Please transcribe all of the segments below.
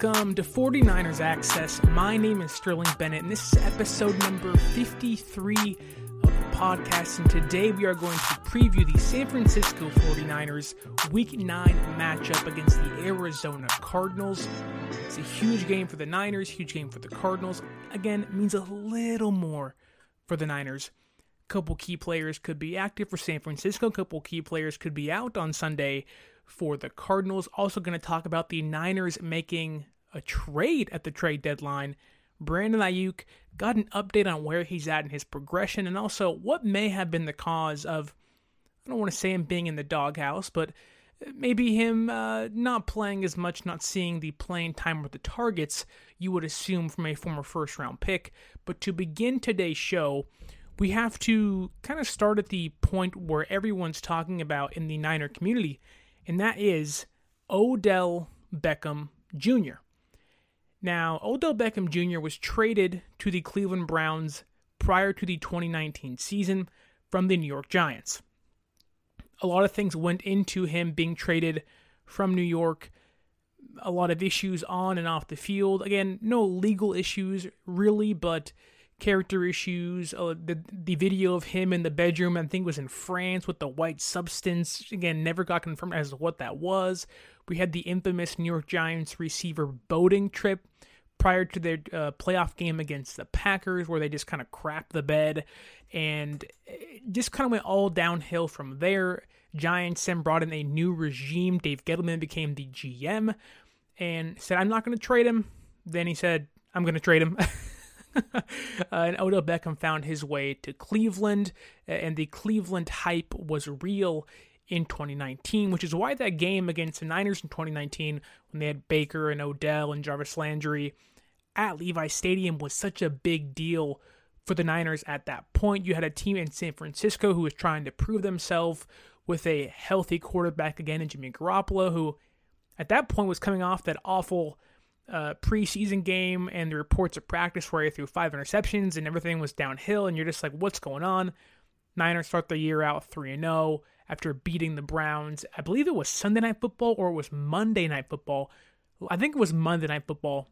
Welcome to 49ers Access. My name is Sterling Bennett, and this is episode number 53 of the podcast. And today we are going to preview the San Francisco 49ers Week 9 matchup against the Arizona Cardinals. It's a huge game for the Niners, huge game for the Cardinals. Again, means a little more for the Niners. A couple key players could be active for San Francisco, a couple key players could be out on Sunday for the Cardinals. Also, going to talk about the Niners making a trade at the trade deadline. Brandon Aiyuk got an update on where he's at in his progression and also what may have been the cause of, I don't want to say him being in the doghouse, but maybe him uh, not playing as much, not seeing the playing time or the targets you would assume from a former first round pick. But to begin today's show, we have to kind of start at the point where everyone's talking about in the Niner community, and that is Odell Beckham Jr. Now, Odell Beckham Jr. was traded to the Cleveland Browns prior to the 2019 season from the New York Giants. A lot of things went into him being traded from New York. A lot of issues on and off the field. Again, no legal issues really, but character issues. Uh, the the video of him in the bedroom, I think, was in France with the white substance. Again, never got confirmed as to what that was. We had the infamous New York Giants receiver boating trip prior to their uh, playoff game against the Packers, where they just kind of crapped the bed, and just kind of went all downhill from there. Giants then brought in a new regime. Dave Gettleman became the GM and said, "I'm not going to trade him." Then he said, "I'm going to trade him." uh, and Odell Beckham found his way to Cleveland, and the Cleveland hype was real in 2019, which is why that game against the Niners in 2019, when they had Baker and Odell and Jarvis Landry at Levi Stadium, was such a big deal for the Niners at that point. You had a team in San Francisco who was trying to prove themselves with a healthy quarterback again in Jimmy Garoppolo, who at that point was coming off that awful uh, preseason game and the reports of practice where he threw five interceptions and everything was downhill, and you're just like, what's going on? Niners start the year out 3 0 after beating the Browns. I believe it was Sunday Night Football or it was Monday Night Football. I think it was Monday Night Football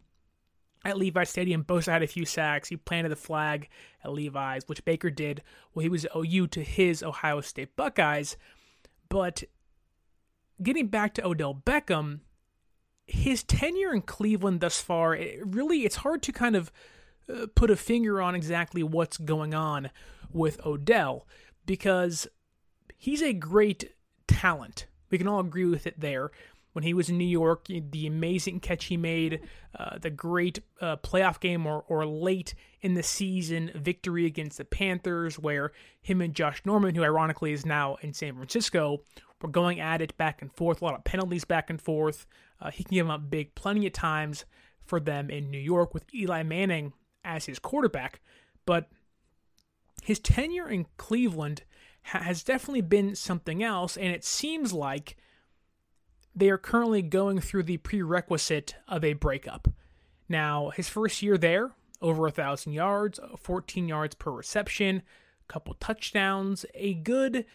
at Levi Stadium. Bosa had a few sacks. He planted the flag at Levi's, which Baker did while he was OU to his Ohio State Buckeyes. But getting back to Odell Beckham, his tenure in Cleveland thus far, it really, it's hard to kind of uh, put a finger on exactly what's going on with Odell because he's a great talent. We can all agree with it there. When he was in New York, the amazing catch he made, uh, the great uh, playoff game or, or late in the season victory against the Panthers, where him and Josh Norman, who ironically is now in San Francisco, were going at it back and forth, a lot of penalties back and forth. Uh, he can give them up big plenty of times for them in New York with Eli Manning as his quarterback. But his tenure in Cleveland ha- has definitely been something else, and it seems like they are currently going through the prerequisite of a breakup. Now, his first year there, over a thousand yards, 14 yards per reception, a couple touchdowns, a good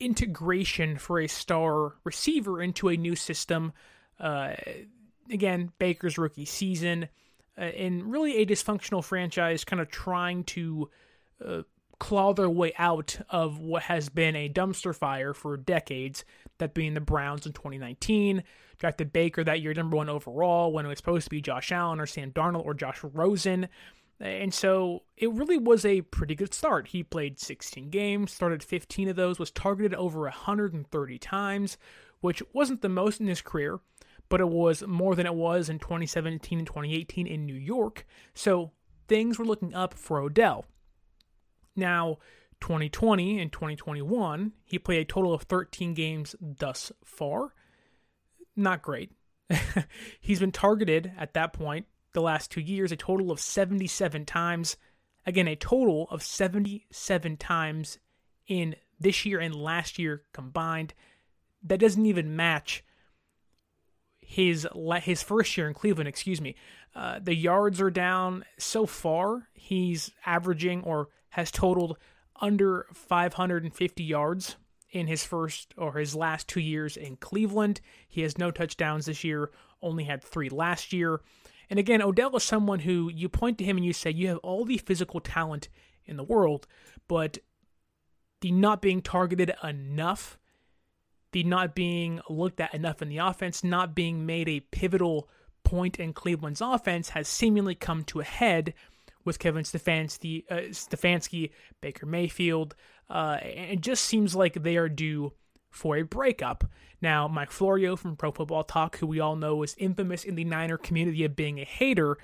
integration for a star receiver into a new system. Uh, again, Baker's rookie season, uh, and really a dysfunctional franchise kind of trying to uh, claw their way out of what has been a dumpster fire for decades, that being the Browns in 2019. Drafted Baker that year, number one overall, when it was supposed to be Josh Allen or Sam Darnold or Josh Rosen. And so it really was a pretty good start. He played 16 games, started 15 of those, was targeted over 130 times, which wasn't the most in his career, but it was more than it was in 2017 and 2018 in New York. So things were looking up for Odell. Now, 2020 and 2021, he played a total of 13 games thus far. Not great. He's been targeted at that point the last two years a total of 77 times. Again, a total of 77 times in this year and last year combined. That doesn't even match his his first year in Cleveland. Excuse me. Uh, the yards are down so far. He's averaging or has totaled under 550 yards in his first or his last two years in Cleveland. He has no touchdowns this year, only had three last year. And again, Odell is someone who you point to him and you say, you have all the physical talent in the world, but the not being targeted enough, the not being looked at enough in the offense, not being made a pivotal point in Cleveland's offense has seemingly come to a head with Kevin Stefanski, uh, Stefanski Baker Mayfield. Uh, it just seems like they are due for a breakup. Now, Mike Florio from Pro Football Talk, who we all know is infamous in the Niner community of being a hater,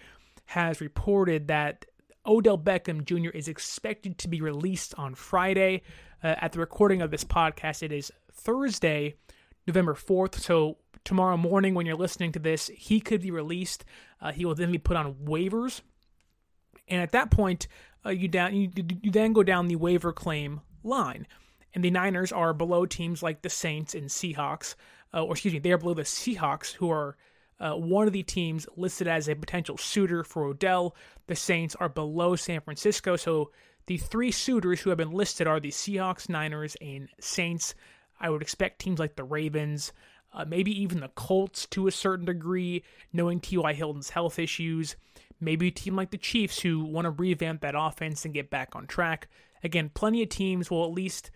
has reported that Odell Beckham Jr. is expected to be released on Friday. Uh, at the recording of this podcast, it is Thursday, November 4th. So, tomorrow morning, when you're listening to this, he could be released. Uh, he will then be put on waivers. And at that point, uh, you, down, you, you then go down the waiver claim line and the Niners are below teams like the Saints and Seahawks, uh, or excuse me, they are below the Seahawks, who are uh, one of the teams listed as a potential suitor for Odell. The Saints are below San Francisco, so the three suitors who have been listed are the Seahawks, Niners, and Saints. I would expect teams like the Ravens, uh, maybe even the Colts to a certain degree, knowing T.Y. Hilton's health issues. Maybe a team like the Chiefs who want to revamp that offense and get back on track. Again, plenty of teams will at least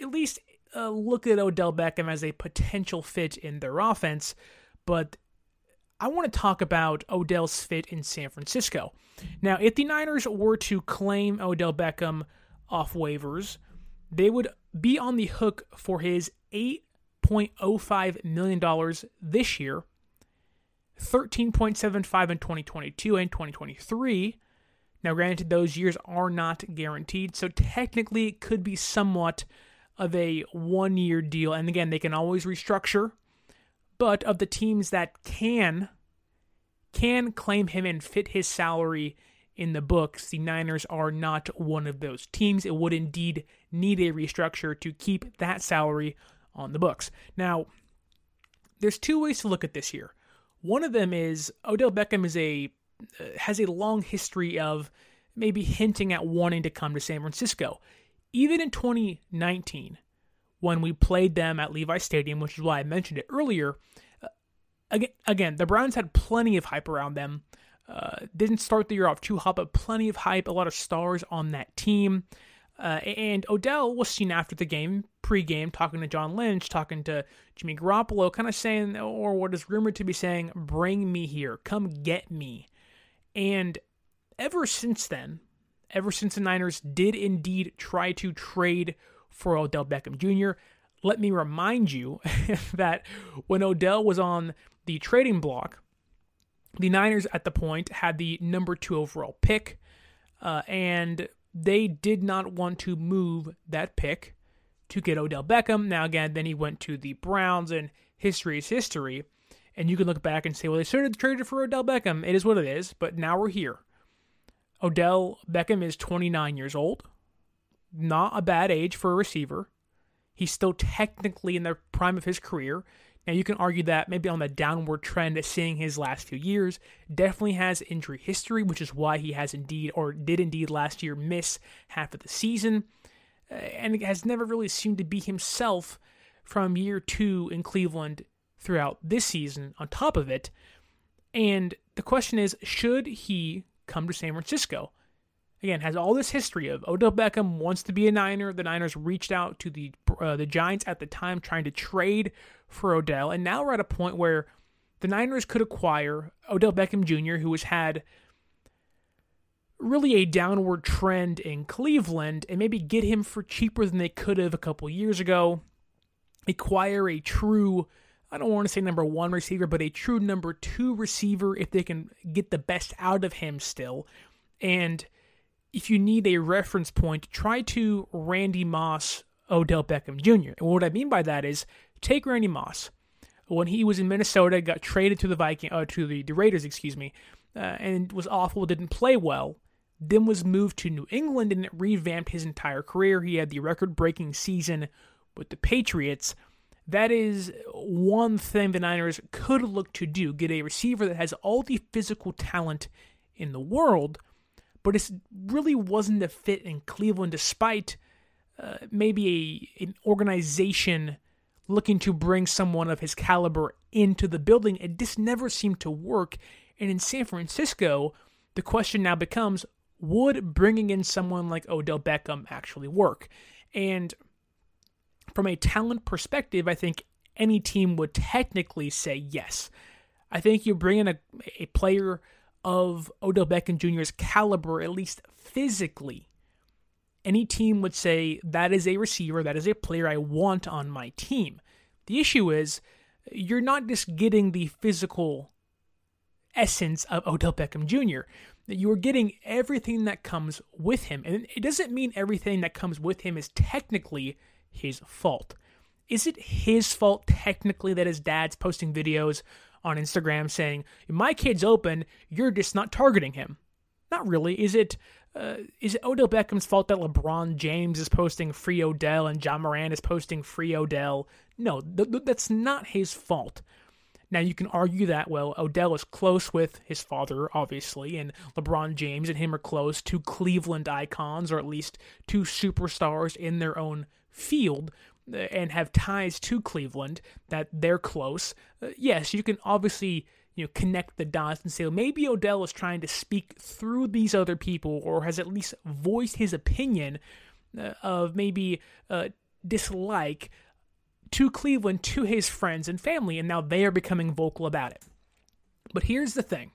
at least uh, look at Odell Beckham as a potential fit in their offense, but I want to talk about Odell's fit in San Francisco. Now, if the Niners were to claim Odell Beckham off waivers, they would be on the hook for his $8.05 million this year, 13.75 in 2022 and 2023. Now, granted, those years are not guaranteed, so technically it could be somewhat of a one year deal. And again, they can always restructure. But of the teams that can can claim him and fit his salary in the books, the Niners are not one of those teams. It would indeed need a restructure to keep that salary on the books. Now, there's two ways to look at this here. One of them is Odell Beckham is a uh, has a long history of maybe hinting at wanting to come to San Francisco even in 2019, when we played them at Levi Stadium, which is why I mentioned it earlier, uh, again, again, the Browns had plenty of hype around them. Uh, didn't start the year off too hot, but plenty of hype, a lot of stars on that team. Uh, and Odell was seen after the game, pre-game, talking to John Lynch, talking to Jimmy Garoppolo, kind of saying, or what is rumored to be saying, "Bring me here, come get me." And ever since then, ever since the Niners did indeed try to trade for Odell Beckham Jr. Let me remind you that when Odell was on the trading block, the Niners at the point had the number two overall pick, uh, and they did not want to move that pick to get Odell Beckham. Now, again, then he went to the Browns, and history is history. And you can look back and say, well, they should have traded for Odell Beckham. It is what it is, but now we're here. Odell Beckham is 29 years old. Not a bad age for a receiver. He's still technically in the prime of his career. Now, you can argue that maybe on the downward trend seeing his last few years. Definitely has injury history, which is why he has indeed, or did indeed last year, miss half of the season. Uh, and has never really seemed to be himself from year two in Cleveland throughout this season, on top of it. And the question is should he come to San Francisco. Again, has all this history of Odell Beckham wants to be a Niner. The Niners reached out to the uh, the Giants at the time trying to trade for Odell, and now we're at a point where the Niners could acquire Odell Beckham Jr., who has had really a downward trend in Cleveland, and maybe get him for cheaper than they could have a couple years ago. acquire a true, I don't want to say number one receiver, but a true number two receiver if they can get the best out of him still. And if you need a reference point, try to Randy Moss, Odell Beckham Jr. And what I mean by that is take Randy Moss. When he was in Minnesota, got traded to the Viking, uh, to the, the Raiders, excuse me, uh, and was awful, didn't play well. Then was moved to New England and revamped his entire career. He had the record-breaking season with the Patriots. That is one thing the Niners could look to do: get a receiver that has all the physical talent in the world, but it really wasn't a fit in Cleveland, despite uh, maybe a an organization looking to bring someone of his caliber into the building. It just never seemed to work. And in San Francisco, the question now becomes would bringing in someone like Odell Beckham actually work? And from a talent perspective, I think any team would technically say yes. I think you bring in a, a player of Odell Beckham Jr.'s caliber, at least physically. Any team would say that is a receiver, that is a player I want on my team. The issue is you're not just getting the physical essence of Odell Beckham Jr. That you are getting everything that comes with him. And it doesn't mean everything that comes with him is technically his fault. Is it his fault technically that his dad's posting videos on Instagram saying, My kid's open, you're just not targeting him? Not really. Is it uh, is it Odell Beckham's fault that LeBron James is posting free Odell and John Morant is posting free Odell? No, th- th- that's not his fault. Now, you can argue that, well, Odell is close with his father, obviously, and LeBron James and him are close, two Cleveland icons, or at least two superstars in their own field, uh, and have ties to Cleveland, that they're close. Uh, yes, you can obviously you know connect the dots and say maybe Odell is trying to speak through these other people or has at least voiced his opinion uh, of maybe uh, dislike to Cleveland to his friends and family, and now they are becoming vocal about it. But here's the thing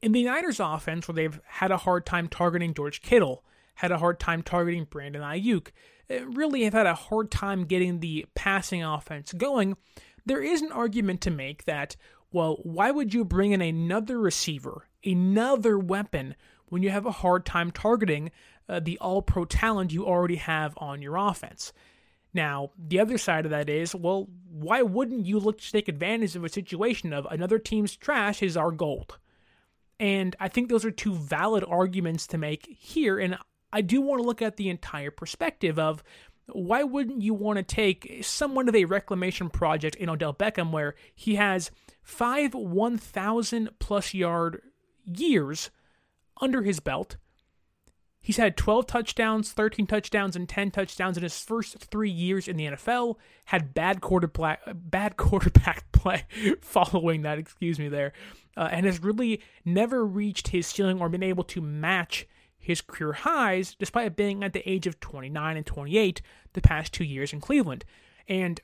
in the Niners offense, where they've had a hard time targeting George Kittle, had a hard time targeting Brandon Aiyuk, eh, really have had a hard time getting the passing offense going, there is an argument to make that, well, why would you bring in another receiver, another weapon, when you have a hard time targeting uh, the all pro talent you already have on your offense? Now, the other side of that is, well, why wouldn't you look to take advantage of a situation of another team's trash is our gold? And I think those are two valid arguments to make here. And I do want to look at the entire perspective of why wouldn't you want to take somewhat of a reclamation project in Odell Beckham where he has five 1,000 plus yard years under his belt? He's had 12 touchdowns, 13 touchdowns, and 10 touchdowns in his first three years in the NFL. Had bad quarterback, bad quarterback play following that, excuse me, there, uh, and has really never reached his ceiling or been able to match his career highs, despite being at the age of 29 and 28 the past two years in Cleveland. And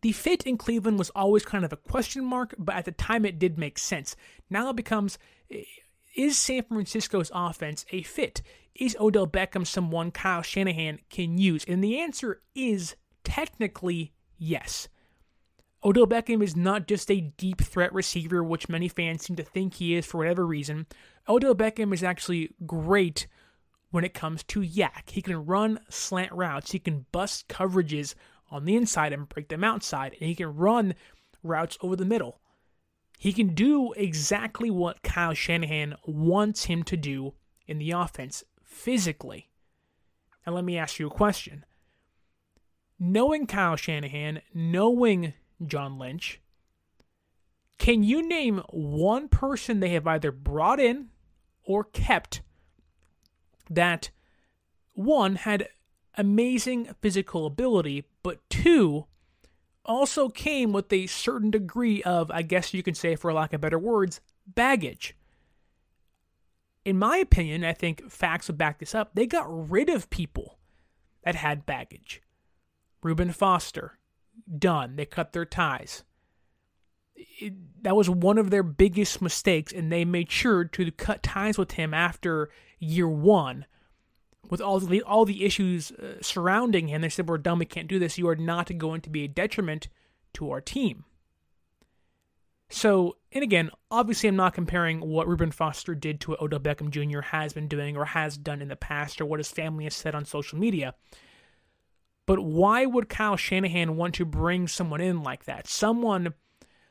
the fit in Cleveland was always kind of a question mark, but at the time it did make sense. Now it becomes is San Francisco's offense a fit? Is Odell Beckham someone Kyle Shanahan can use? And the answer is technically yes. Odell Beckham is not just a deep threat receiver, which many fans seem to think he is for whatever reason. Odell Beckham is actually great when it comes to YAC. He can run slant routes, he can bust coverages on the inside and break them outside, and he can run routes over the middle. He can do exactly what Kyle Shanahan wants him to do in the offense physically. Now, let me ask you a question. Knowing Kyle Shanahan, knowing John Lynch, can you name one person they have either brought in or kept that one had amazing physical ability, but two also came with a certain degree of, I guess you can say, for lack of better words, baggage. In my opinion, I think facts would back this up. They got rid of people that had baggage. Reuben Foster, done. They cut their ties. It, that was one of their biggest mistakes, and they made sure to cut ties with him after year one. with all the all the issues uh, surrounding him, they said we're done. We can't do this. You are not going to be a detriment to our team. So, and again, obviously, I'm not comparing what Reuben Foster did to what Odell Beckham Jr. has been doing or has done in the past or what his family has said on social media. But why would Kyle Shanahan want to bring someone in like that? Someone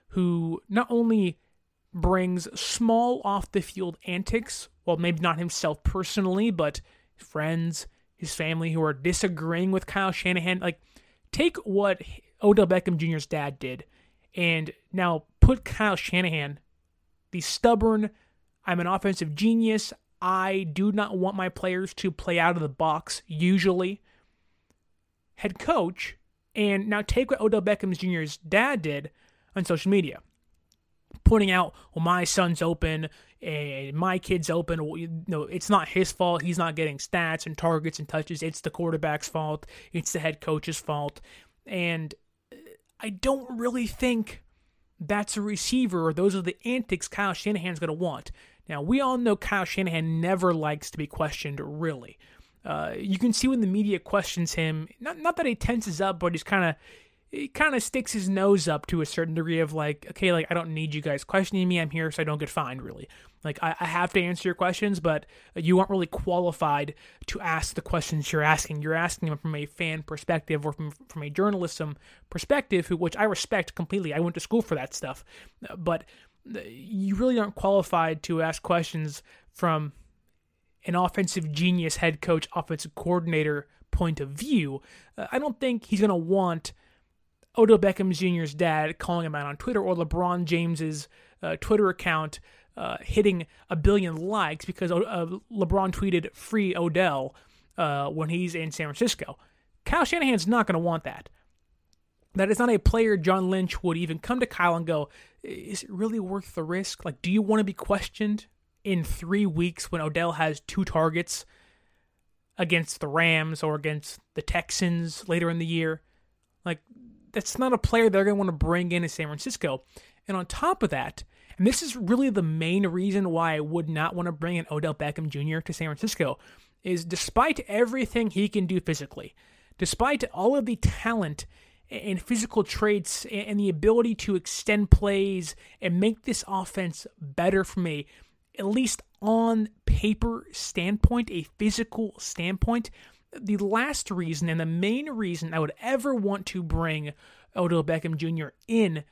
who not only brings small off the field antics, well, maybe not himself personally, but friends, his family who are disagreeing with Kyle Shanahan. Like, take what Odell Beckham Jr.'s dad did and now put Kyle Shanahan, the stubborn, I'm an offensive genius. I do not want my players to play out of the box, usually. Head coach, and now take what Odell Beckham Jr.'s dad did on social media, pointing out, well, my son's open and my kid's open. Well, you know, it's not his fault. He's not getting stats and targets and touches. It's the quarterback's fault. It's the head coach's fault. And I don't really think that's a receiver or those are the antics Kyle Shanahan's going to want. Now, we all know Kyle Shanahan never likes to be questioned, really. Uh, you can see when the media questions him, not, not that he tenses up, but he's kind of he kind of sticks his nose up to a certain degree of like, okay, like I don't need you guys questioning me. I'm here so I don't get fined, really. Like I, I have to answer your questions, but you aren't really qualified to ask the questions you're asking. You're asking them from a fan perspective or from from a journalism perspective, which I respect completely. I went to school for that stuff, but you really aren't qualified to ask questions from an offensive genius head coach, offensive coordinator point of view. Uh, I don't think he's going to want Odell Beckham Jr.'s dad calling him out on Twitter or LeBron James's uh, Twitter account uh, hitting a billion likes because uh, LeBron tweeted "Free Odell" uh, when he's in San Francisco. Kyle Shanahan's not going to want that. That is not a player John Lynch would even come to Kyle and go, "Is it really worth the risk? Like, do you want to be questioned in three weeks when Odell has two targets against the Rams or against the Texans later in the year?" Like, that's not a player they're going to want to bring in to San Francisco. And on top of that, and this is really the main reason why I would not want to bring in Odell Beckham Jr. to San Francisco, is despite everything he can do physically, despite all of the talent and physical traits and the ability to extend plays and make this offense better from a at least on paper standpoint, a physical standpoint, the last reason and the main reason I would ever want to bring Odell Beckham Jr. in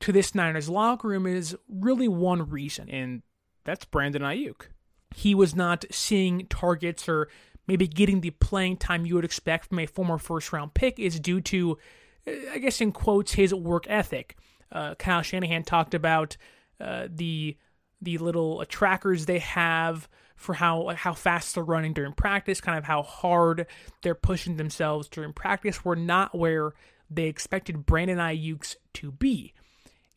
to this Niners locker room is really one reason, and that's Brandon Aiyuk. He was not seeing targets or maybe getting the playing time you would expect from a former first round pick is due to, uh, I guess, in quotes, his work ethic. Uh, Kyle Shanahan talked about uh, the the little trackers they have for how how fast they're running during practice, kind of how hard they're pushing themselves during practice, were not where they expected Brandon Aiyuk's to be.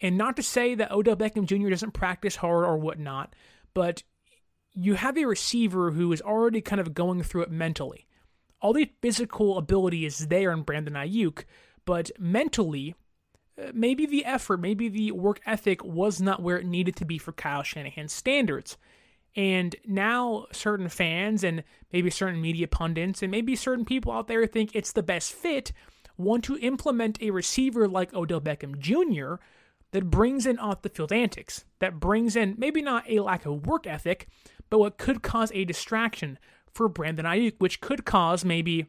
And not to say that Odell Beckham Jr. doesn't practice hard or whatnot, but you have a receiver who is already kind of going through it mentally. All the physical ability is there in Brandon Aiyuk, but mentally, uh, maybe the effort, maybe the work ethic was not where it needed to be for Kyle Shanahan's standards. And now certain fans and maybe certain media pundits and maybe certain people out there think it's the best fit want to implement a receiver like Odell Beckham Jr. that brings in off the field antics, that brings in maybe not a lack of work ethic, but what could cause a distraction for Brandon Aiyuk, which could cause maybe,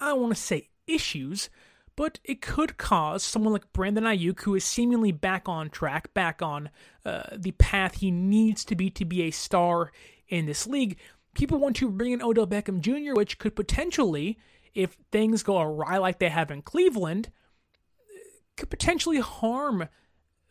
I don't want to say issues, but it could cause someone like Brandon Aiyuk, who is seemingly back on track, back on uh, the path he needs to be to be a star in this league. People want to bring in Odell Beckham Jr., which could potentially, if things go awry like they have in Cleveland, could potentially harm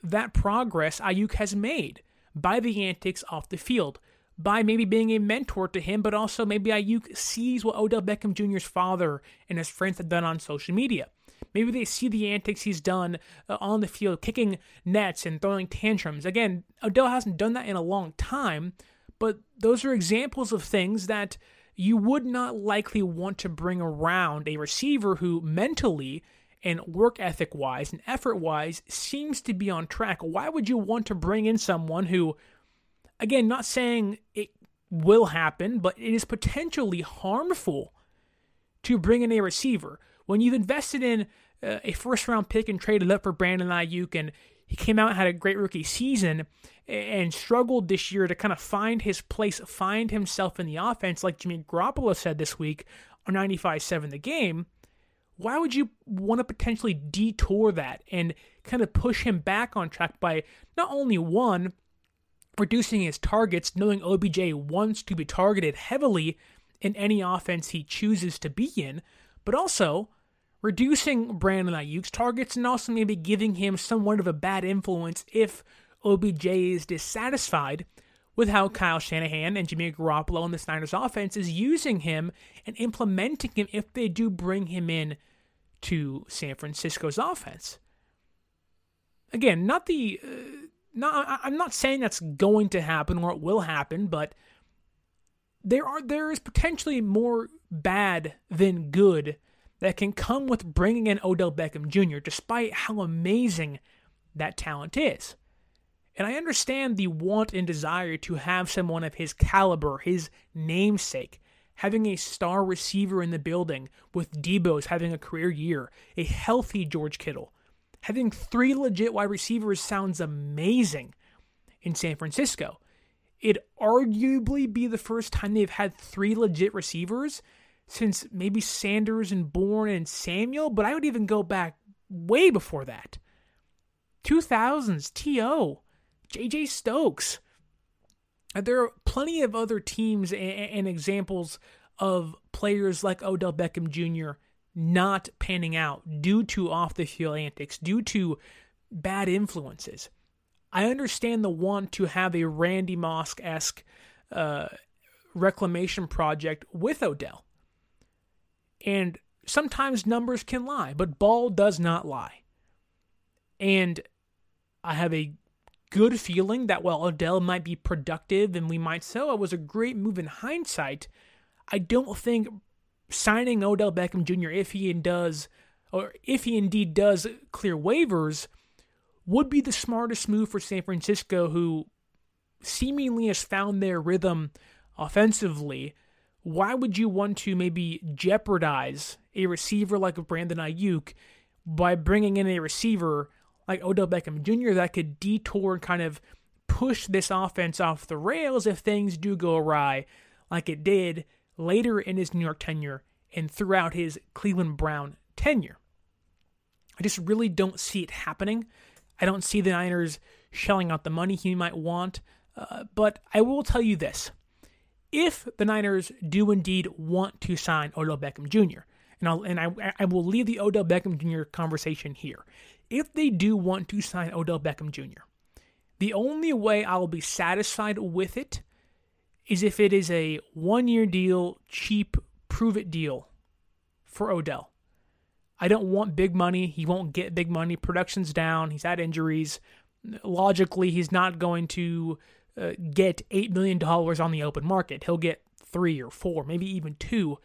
that progress Aiyuk has made by the antics off the field, by maybe being a mentor to him, but also maybe Aiyuk sees what Odell Beckham Jr.'s father and his friends have done on social media. Maybe they see the antics he's done uh, on the field, kicking nets and throwing tantrums. Again, Odell hasn't done that in a long time, but those are examples of things that you would not likely want to bring around a receiver who mentally and work ethic wise and effort wise seems to be on track. Why would you want to bring in someone who, again, not saying it will happen, but it is potentially harmful to bring in a receiver. When you've invested in uh, a first round pick and traded up for Brandon Aiyuk, and he came out and had a great rookie season and struggled this year to kind of find his place, find himself in the offense, like Jimmy Garoppolo said this week on 95.7 The Game. Why would you want to potentially detour that and kind of push him back on track by not only one, reducing his targets, knowing OBJ wants to be targeted heavily in any offense he chooses to be in, but also reducing Brandon Aiyuk's targets and also maybe giving him somewhat of a bad influence if OBJ is dissatisfied with how Kyle Shanahan and Jimmy Garoppolo and the Niners offense is using him and implementing him if they do bring him in to San Francisco's offense. Again, not the uh, not I'm not saying that's going to happen or it will happen, but there are there is potentially more bad than good that can come with bringing in Odell Beckham Jr. despite how amazing that talent is. And I understand the want and desire to have someone of his caliber, his namesake, having a star receiver in the building, with Deebo's having a career year, a healthy George Kittle. Having three legit wide receivers sounds amazing in San Francisco. It'd arguably be the first time they've had three legit receivers since maybe Sanders and Bourne and Samuel, but I would even go back way before that. 2000s, T.O., J.J. Stokes. Uh, there are plenty of other teams and, examples of players like Odell Beckham Jr. not panning out due to off the field antics, due to bad influences. I understand the want to have a Randy Moss esque uh, reclamation project with Odell. And sometimes numbers can lie, but ball does not lie. And I have a good feeling that while Odell might be productive and we might say, it was a great move in hindsight, I don't think signing Odell Beckham Jr., if he does, or if he indeed does clear waivers, would be the smartest move for San Francisco, who seemingly has found their rhythm offensively why would you want to maybe jeopardize a receiver like Brandon Aiyuk by bringing in a receiver like Odell Beckham Jr. that could detour and kind of push this offense off the rails if things do go awry, like it did later in his New York tenure and throughout his Cleveland Brown tenure? I just really don't see it happening. I don't see the Niners shelling out the money he might want. Uh, but I will tell you this if the Niners do indeed want to sign Odell Beckham Jr., and, I'll, and I, I will leave the Odell Beckham Jr. conversation here. If they do want to sign Odell Beckham Jr., the only way I'll be satisfied with it is if it is a one year deal, cheap, prove it deal for Odell. I don't want big money. He won't get big money. Production's down. He's had injuries. Logically, he's not going to uh, get $8 million on the open market. He'll get three or four, maybe even two,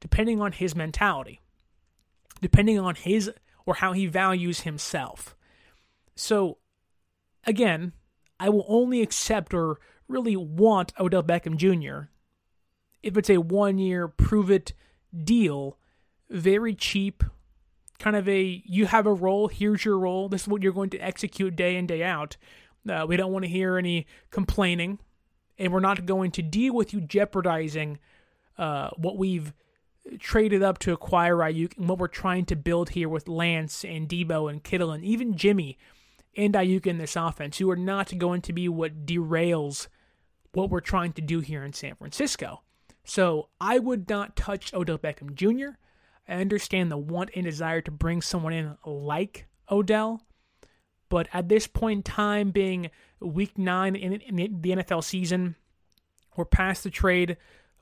depending on his mentality, depending on his or how he values himself. So, again, I will only accept or really want Odell Beckham Jr. if it's a one year prove it deal, very cheap, kind of a you have a role, here's your role, this is what you're going to execute day in, day out, uh, we don't want to hear any complaining, and we're not going to deal with you jeopardizing uh, what we've traded up to acquire Aiyuk and what we're trying to build here with Lance and Deebo and Kittle and even Jimmy and Aiyuk in this offense, who are not going to be what derails what we're trying to do here in San Francisco. So I would not touch Odell Beckham Jr. I understand the want and desire to bring someone in like Odell, but at this point in time, being week nine in, in the NFL season, we're past the trade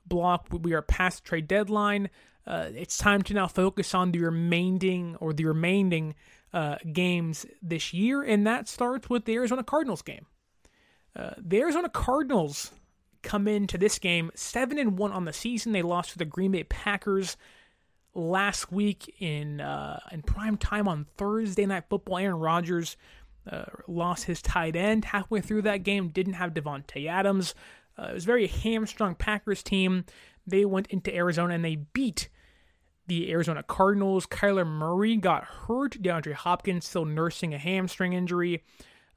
block. We are past the trade deadline. Uh, it's time to now focus on the remaining or the remaining uh, games this year, and that starts with the Arizona Cardinals game. Uh, the Arizona Cardinals come into this game seven and one on the season. They lost to the Green Bay Packers last week in uh, in prime time on Thursday Night Football. Aaron Rodgers uh, lost his tight end halfway through that game. Didn't have Davante Adams. Uh, it was very hamstrung Packers team. They went into Arizona and they beat the Arizona Cardinals. Kyler Murray got hurt. DeAndre Hopkins still nursing a hamstring injury.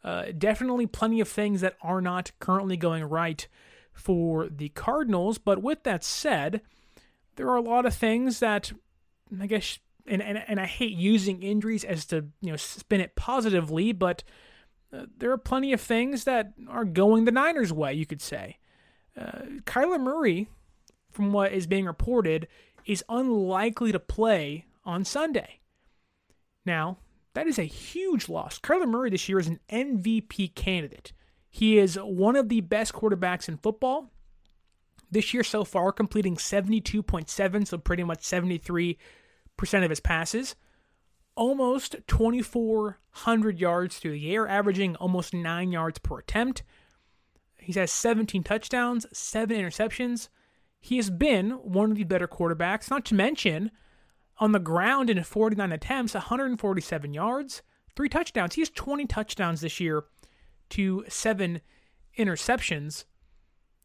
Uh, definitely plenty of things that are not currently going right for the Cardinals. But with that said, there are a lot of things that I guess, and, and, and I hate using injuries as to you know spin it positively, but uh, there are plenty of things that are going the Niners' way. You could say, uh, Kyler Murray, from what is being reported, is unlikely to play on Sunday. Now, that is a huge loss. Kyler Murray this year is an MVP candidate. He is one of the best quarterbacks in football. This year so far, completing 72.7, so pretty much 73% of his passes. Almost 2,400 yards through the air, averaging almost 9 yards per attempt. He has 17 touchdowns, 7 interceptions. He has been one of the better quarterbacks, not to mention on the ground in 49 attempts, 147 yards, three touchdowns. He has 20 touchdowns this year to seven interceptions.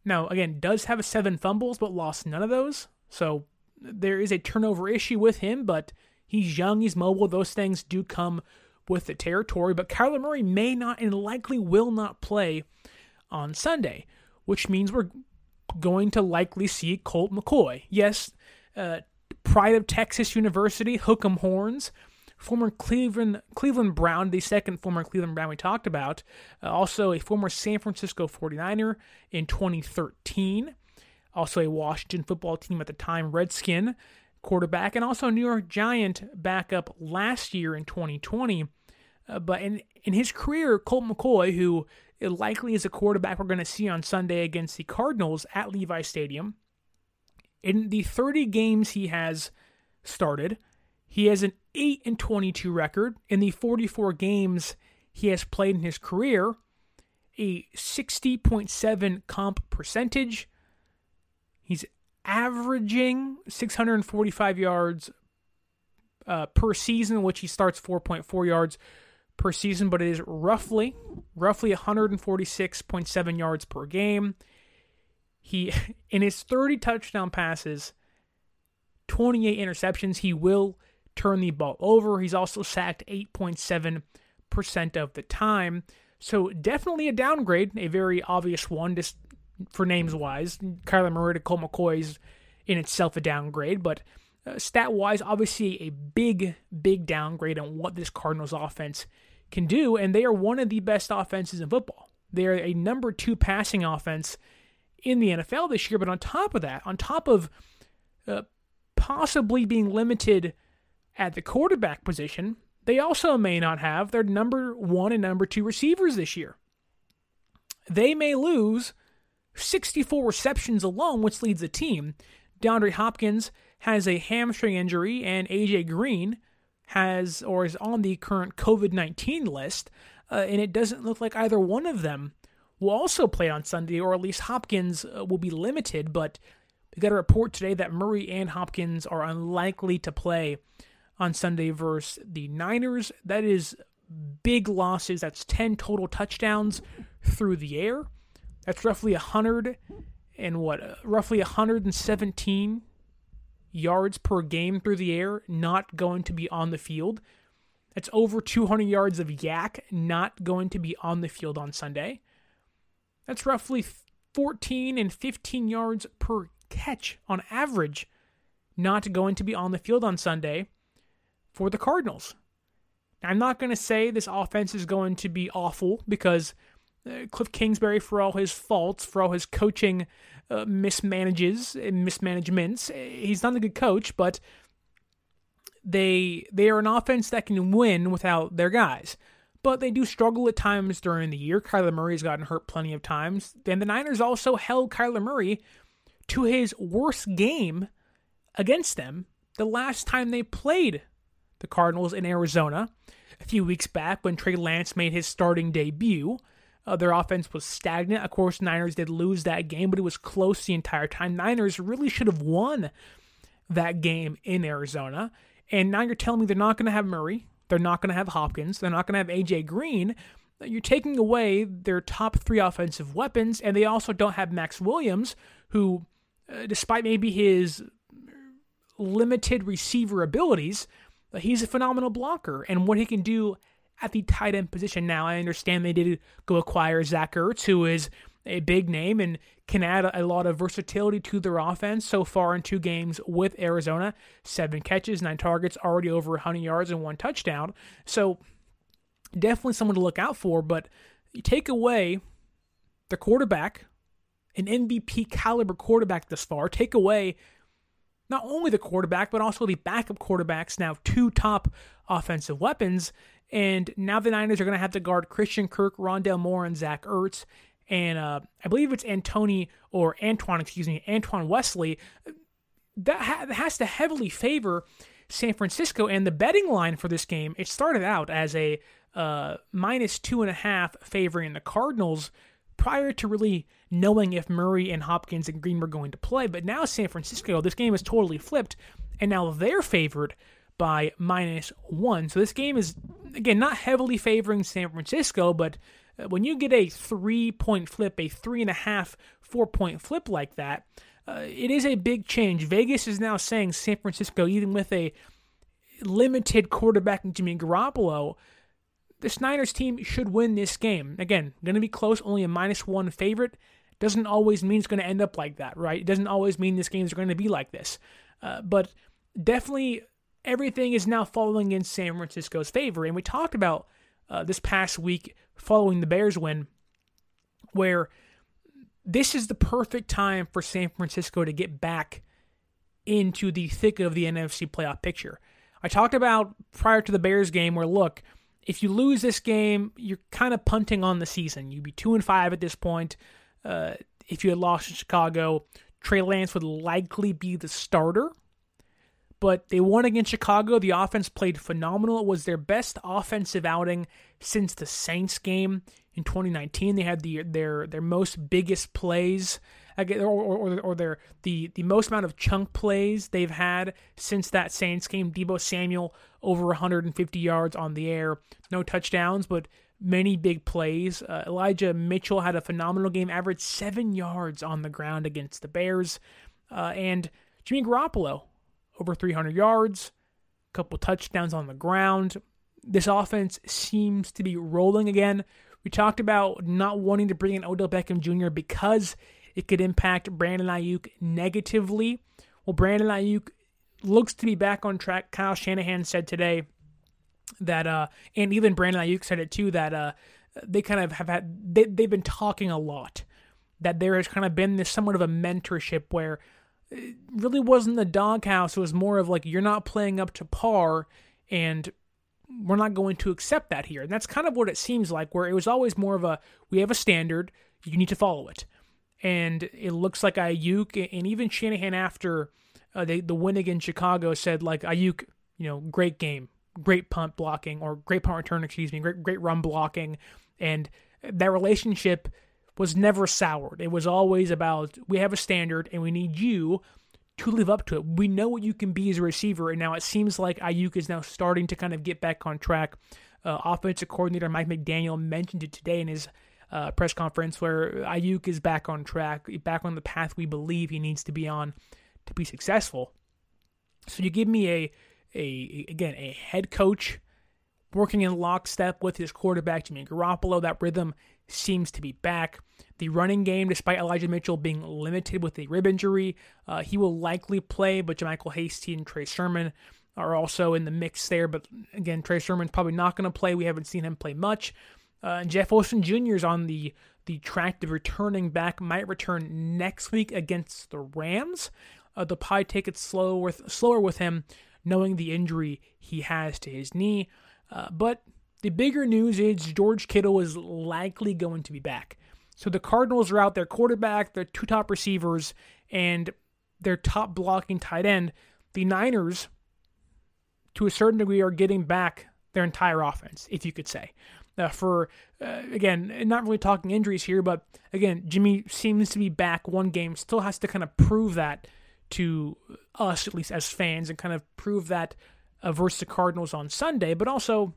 Now, again, does have seven fumbles, but lost none of those. So there is a turnover issue with him, but he's young, he's mobile. Those things do come with the territory. But Kyler Murray may not and likely will not play on Sunday, which means we're going to likely see Colt McCoy. Yes, uh, pride of Texas University, Hook'em Horns, former Cleveland Cleveland Brown, the second former Cleveland Brown we talked about, uh, also a former San Francisco 49er in 2013, also a Washington football team at the time Redskin quarterback, and also New York Giant backup last year in 2020. Uh, but in in his career, Colt McCoy, who likely is a quarterback we're going to see on Sunday against the Cardinals at Levi Stadium in the 30 games he has started, he has an 8 and 22 record. In the 44 games he has played in his career, a 60.7 comp percentage. He's averaging 645 yards uh, per season, which he starts 4.4 yards per season, but it is roughly roughly 146.7 yards per game. He in his 30 touchdown passes, 28 interceptions, he will turn the ball over. He's also sacked 8.7% of the time. So definitely a downgrade, a very obvious one just for names wise. Kyler Murray to Cole is in itself a downgrade, but uh, stat wise, obviously a big, big downgrade on what this Cardinals offense can do. And they are one of the best offenses in football. They are a number two passing offense in the NFL this year. But on top of that, on top of uh, possibly being limited at the quarterback position, they also may not have their number one and number two receivers this year. They may lose 64 receptions alone, which leads the team. DeAndre Hopkins has a hamstring injury, and AJ Green has or is on the current COVID 19 list. Uh, and it doesn't look like either one of them will also play on Sunday, or at least Hopkins uh, will be limited. But we got a report today that Murray and Hopkins are unlikely to play on Sunday versus the Niners. That is big losses. That's 10 total touchdowns through the air. That's roughly 100 and what? Uh, roughly 117 yards per game through the air not going to be on the field. That's over 200 yards of YAC not going to be on the field on Sunday. That's roughly 14 and 15 yards per catch on average, not going to be on the field on Sunday for the Cardinals. Now, I'm not going to say this offense is going to be awful because Uh, Kliff Kingsbury, for all his faults, for all his coaching uh, mismanages and mismanagements, uh, he's not a good coach, but they they are an offense that can win without their guys but they do struggle at times during the year. Kyler Murray has gotten hurt plenty of times. And the Niners also held Kyler Murray to his worst game against them the last time they played the Cardinals in Arizona a few weeks back when Trey Lance made his starting debut. Uh, their offense was stagnant. Of course, Niners did lose that game, but it was close the entire time. Niners really should have won that game in Arizona. And now you're telling me they're not going to have Murray. They're not going to have Hopkins. They're not going to have AJ Green. you're taking away their top three offensive weapons, and they also don't have Maxx Williams, who, uh, despite maybe his limited receiver abilities, he's a phenomenal blocker. And what he can do at the tight end position now, I understand they did go acquire Zach Ertz, who is a big name and can add a lot of versatility to their offense so far in two games with Arizona. Seven catches, nine targets, already over 100 yards and one touchdown. So definitely someone to look out for. But you take away the quarterback, an MVP caliber quarterback this far, take away not only the quarterback, but also the backup quarterbacks, now two top offensive weapons. And now the Niners are going to have to guard Christian Kirk, Rondale Moore, and Zach Ertz and uh, I believe it's Antony or Antoine, excuse me, Antoine Wesley, that ha- has to heavily favor San Francisco. And the betting line for this game, it started out as a uh, minus two and a half favoring the Cardinals prior to really knowing if Murray and Hopkins and Green were going to play. But now San Francisco, this game is totally flipped, and now they're favored by minus one. So this game is, again, not heavily favoring San Francisco, but uh, when you get a three point flip, a three and a half, four point flip like that, uh, it is a big change. Vegas is now saying San Francisco, even with a limited quarterback in Jimmy Garoppolo, the Niners team should win this game. Again, going to be close, only a minus one favorite. Doesn't always mean it's going to end up like that, right? It doesn't always mean this game is going to be like this. Uh, but definitely everything is now falling in San Francisco's favor. And we talked about uh, this past week following the Bears win, where this is the perfect time for San Francisco to get back into the thick of the NFC playoff picture. I talked about prior to the Bears game where look, if you lose this game, you're kind of punting on the season. You'd be two and five at this point. Uh, if you had lost in Chicago, Trey Lance would likely be the starter but they won against Chicago. The offense played phenomenal. It was their best offensive outing since the Saints game in 2019. They had the their their most biggest plays, or, or, or their the the most amount of chunk plays they've had since that Saints game. Deebo Samuel over 150 yards on the air, no touchdowns, but many big plays. Uh, Elijah Mitchell had a phenomenal game, averaged seven yards on the ground against the Bears, uh, and Jimmy Garoppolo over 300 yards, a couple touchdowns on the ground. This offense seems to be rolling again. We talked about not wanting to bring in Odell Beckham Jr. because it could impact Brandon Aiyuk negatively. Well, Brandon Aiyuk looks to be back on track. Kyle Shanahan said today that, uh, and even Brandon Aiyuk said it too, that uh, they kind of have had, they, they've been talking a lot. That there has kind of been this somewhat of a mentorship where really wasn't the doghouse. It was more of like you're not playing up to par, and we're not going to accept that here. And that's kind of what it seems like. Where it was always more of a we have a standard, you need to follow it. And it looks like Aiyuk and even Shanahan after uh, they, the win against Chicago said like Aiyuk, you know, great game, great punt blocking or great punt return, excuse me, great great run blocking, and that relationship was never soured. It was always about we have a standard and we need you to live up to it. We know what you can be as a receiver, and now it seems like Aiyuk is now starting to kind of get back on track. Uh, offensive coordinator Mike McDaniel mentioned it today in his uh, press conference where Aiyuk is back on track, back on the path we believe he needs to be on to be successful. So you give me a, a again a head coach working in lockstep with his quarterback Jimmy Garoppolo. That rhythm seems to be back. The running game, despite Elijah Mitchell being limited with a rib injury, uh, he will likely play, but JaMycal Hasty and Trey Sermon are also in the mix there. But again, Trey Sermon's probably not going to play. We haven't seen him play much. Uh, and Jeff Wilson Jr. is on the the track to returning back. Might return next week against the Rams. Uh, they'll probably take it slow with slower with him, knowing the injury he has to his knee. Uh, but the bigger news is George Kittle is likely going to be back. So the Cardinals are out their quarterback, their two top receivers, and their top blocking tight end. The Niners, to a certain degree, are getting back their entire offense, if you could say. Uh, for uh, again, not really talking injuries here, but again, Jimmy seems to be back one game. Still has to kind of prove that to us, at least as fans, and kind of prove that uh, versus the Cardinals on Sunday. But also,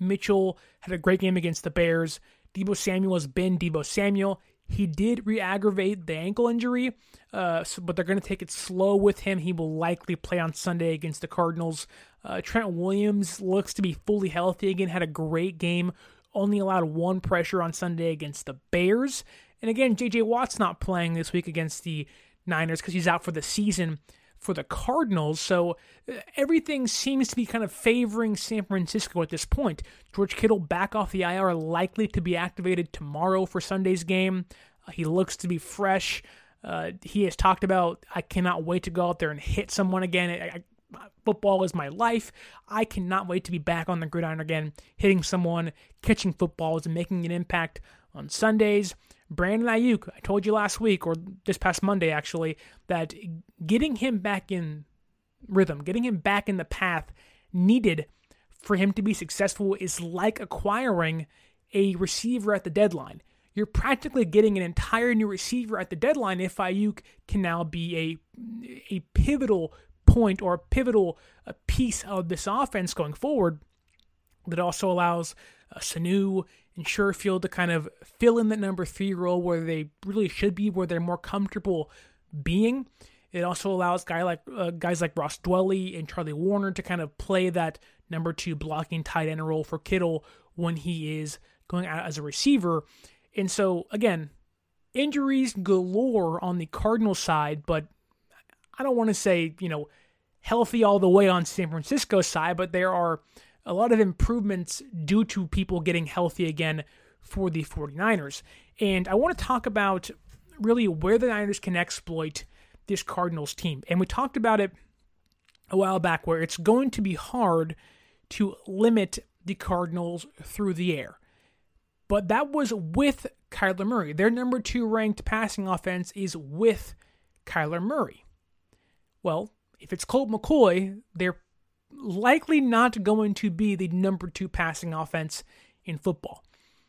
Mitchell had a great game against the Bears. Deebo Samuel has been Deebo Samuel. He did re-aggravate the ankle injury, uh, so, but they're going to take it slow with him. He will likely play on Sunday against the Cardinals. Uh, Trent Williams looks to be fully healthy again. Had a great game. Only allowed one pressure on Sunday against the Bears. And again, J.J. Watt's not playing this week against the Niners because he's out for the season for the Cardinals. So uh, everything seems to be kind of favoring San Francisco at this point. George Kittle back off the IR, likely to be activated tomorrow for Sunday's game. Uh, he looks to be fresh. Uh, he has talked about, I cannot wait to go out there and hit someone again. I, I, football is my life. I cannot wait to be back on the gridiron again, hitting someone, catching footballs, and making an impact on Sundays. Brandon Aiyuk, I told you last week or this past Monday actually that getting him back in rhythm, getting him back in the path needed for him to be successful is like acquiring a receiver at the deadline. You're practically getting an entire new receiver at the deadline if Aiyuk can now be a a pivotal point or a pivotal uh, piece of this offense going forward that also allows uh, Sanu and Sherfield to kind of fill in that number three role where they really should be, where they're more comfortable being. It also allows guy like uh, guys like Ross Dwelley and Charlie Woerner to kind of play that number two blocking tight end role for Kittle when he is going out as a receiver. And so again, injuries galore on the Cardinal side, but I don't want to say you know healthy all the way on San Francisco side, but there are a lot of improvements due to people getting healthy again for the 49ers. And I want to talk about really where the Niners can exploit this Cardinals team. And we talked about it a while back where it's going to be hard to limit the Cardinals through the air. But that was with Kyler Murray. Their number two ranked passing offense is with Kyler Murray. Well, if it's Colt McCoy, they're likely not going to be the number two passing offense in football.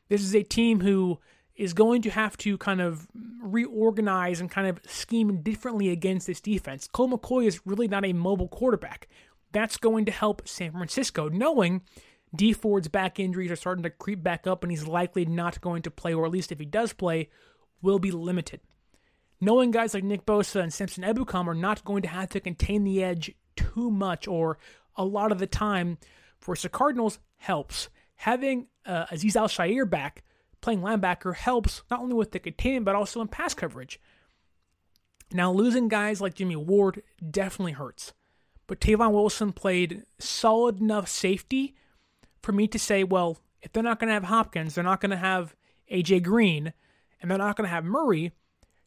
This is a team who is going to have to kind of reorganize and kind of scheme differently against this defense. Colt McCoy is really not a mobile quarterback. That's going to help San Francisco, knowing Dee Ford's back injuries are starting to creep back up and he's likely not going to play, or at least if he does play, will be limited. Knowing guys like Nick Bosa and Samson Ebukam are not going to have to contain the edge too much or a lot of the time for the Cardinals helps. Having uh, Azeez Al-Shaair back playing linebacker helps not only with the containment but also in pass coverage. Now losing guys like Jimmy Ward definitely hurts, but Tavon Wilson played solid enough safety for me to say, well, if they're not going to have Hopkins, they're not going to have AJ Green, and they're not going to have Murray.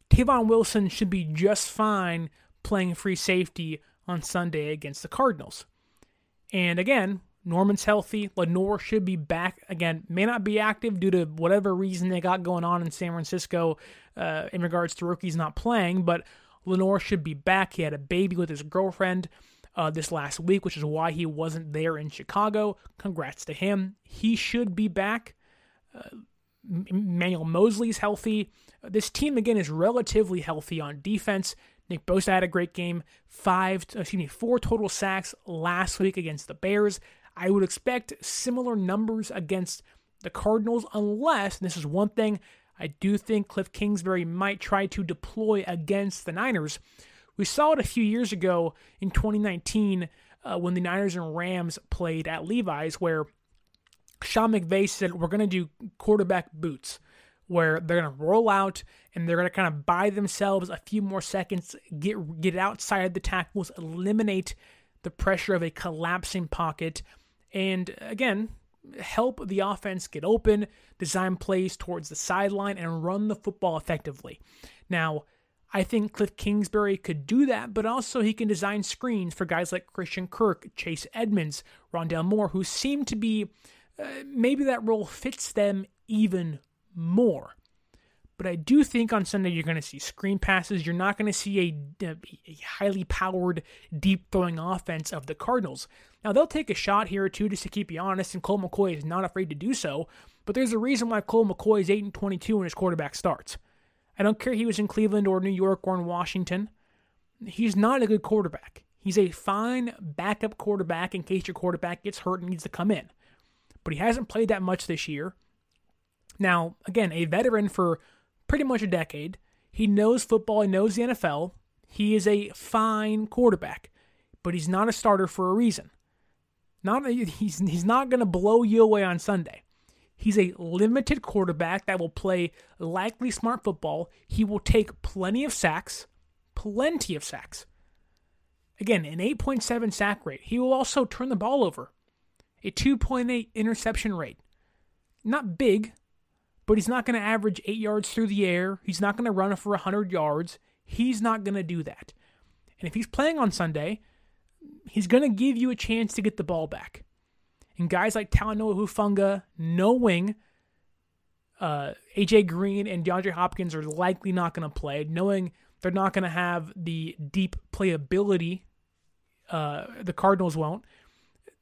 Tavon Wilson should be just fine playing free safety on Sunday against the Cardinals. And again, Norman's healthy. Lenoir should be back again. May not be active due to whatever reason they got going on in San Francisco uh, in regards to rookies not playing, but Lenoir should be back. He had a baby with his girlfriend uh, this last week, which is why he wasn't there in Chicago. Congrats to him. He should be back. Uh, Emmanuel Moseley's healthy. This team again is relatively healthy on defense. Nick Bosa had a great game. Five, excuse me, four total sacks last week against the Bears. I would expect similar numbers against the Cardinals, unless, this is one thing I do think Kliff Kingsbury might try to deploy against the Niners. We saw it a few years ago in 2019 uh, when the Niners and Rams played at Levi's, where Sean McVay said, We're going to do quarterback boots where they're going to roll out and they're going to kind of buy themselves a few more seconds, get get outside the tackles, eliminate the pressure of a collapsing pocket, and again, help the offense get open, design plays towards the sideline, and run the football effectively. Now, I think Kliff Kingsbury could do that, but also he can design screens for guys like Christian Kirk, Chase Edmonds, Rondale Moore, who seem to be uh, maybe that role fits them even more. But I do think on Sunday you're going to see screen passes. You're not going to see a, a, highly powered, deep throwing offense of the Cardinals. Now, they'll take a shot here or two just to keep you honest, and Colt McCoy is not afraid to do so. But there's a reason why Colt McCoy is 8 and 22 when his quarterback starts. I don't care he was in Cleveland or New York or in Washington. He's not a good quarterback. He's a fine backup quarterback in case your quarterback gets hurt and needs to come in. but he hasn't played that much this year. Now, again, a veteran for pretty much a decade. He knows football, he knows the NFL. He is a fine quarterback, but he's not a starter for a reason. Not he's he's not going to blow you away on Sunday. He's a limited quarterback that will play likely smart football. He will take plenty of sacks, plenty of sacks. Again, an 8.7 sack rate. He will also turn the ball over. A 2.8 interception rate. Not big, but he's not going to average 8 yards through the air. He's not going to run for 100 yards. He's not going to do that. And if he's playing on Sunday, he's going to give you a chance to get the ball back. And guys like Talanoa Hufanga, no wing, uh, AJ Green and DeAndre Hopkins are likely not going to play, knowing they're not going to have the deep playability. Uh, the Cardinals won't.